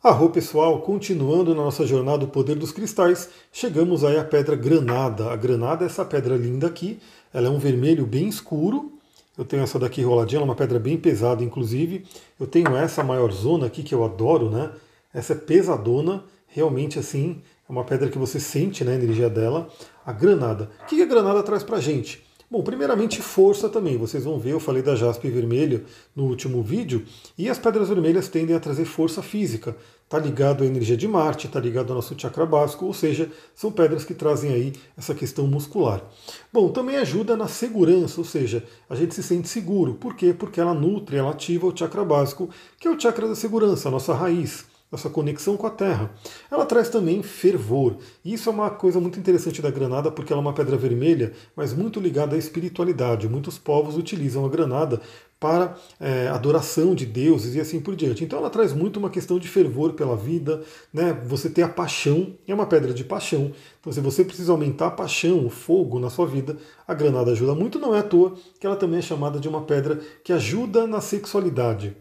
Arro pessoal, continuando na nossa jornada do poder dos cristais, chegamos aí à pedra granada. A granada é essa pedra linda aqui, ela é um vermelho bem escuro. Eu tenho essa daqui roladinha, ela é uma pedra bem pesada, inclusive. Eu tenho essa maior zona aqui que eu adoro, né? Essa é pesadona, realmente assim, é uma pedra que você sente né, a energia dela. A granada. O que a granada traz pra gente? Bom, primeiramente força também. Vocês vão ver, eu falei da jaspe vermelho no último vídeo, e as pedras vermelhas tendem a trazer força física. Está ligado à energia de Marte, está ligado ao nosso chakra básico, ou seja, são pedras que trazem aí essa questão muscular. Bom, também ajuda na segurança, ou seja, a gente se sente seguro. Por quê? Porque ela nutre, ela ativa o chakra básico, que é o chakra da segurança, a nossa raiz essa conexão com a Terra. Ela traz também fervor. E isso é uma coisa muito interessante da granada, porque ela é uma pedra vermelha, mas muito ligada à espiritualidade. Muitos povos utilizam a granada para é, adoração de deuses e assim por diante. Então ela traz muito uma questão de fervor pela vida, né? Você ter a paixão, é uma pedra de paixão. Então se você precisa aumentar a paixão, o fogo na sua vida, a granada ajuda muito. Não é à toa que ela também é chamada de uma pedra que ajuda na sexualidade.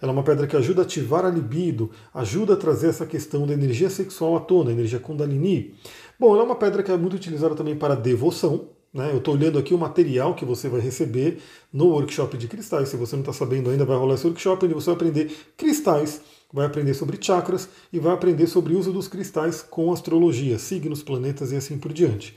Ela é uma pedra que ajuda a ativar a libido, ajuda a trazer essa questão da energia sexual à tona, energia Kundalini. Bom, ela é uma pedra que é muito utilizada também para devoção. Né? Eu estou olhando aqui o material que você vai receber no workshop de cristais. Se você não está sabendo ainda, vai rolar esse workshop onde você vai aprender cristais, vai aprender sobre chakras e vai aprender sobre o uso dos cristais com astrologia, signos, planetas e assim por diante.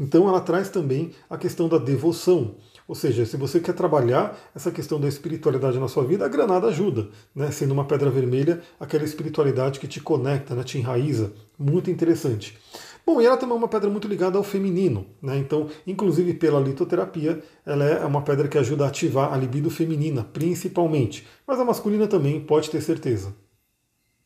Então ela traz também a questão da devoção. Ou seja, se você quer trabalhar essa questão da espiritualidade na sua vida, a granada ajuda, né? Sendo uma pedra vermelha, aquela espiritualidade que te conecta, né? te enraiza. Muito interessante. Bom, e ela também é uma pedra muito ligada ao feminino, né? Então, inclusive pela litoterapia, ela é uma pedra que ajuda a ativar a libido feminina, principalmente. Mas a masculina também, pode ter certeza.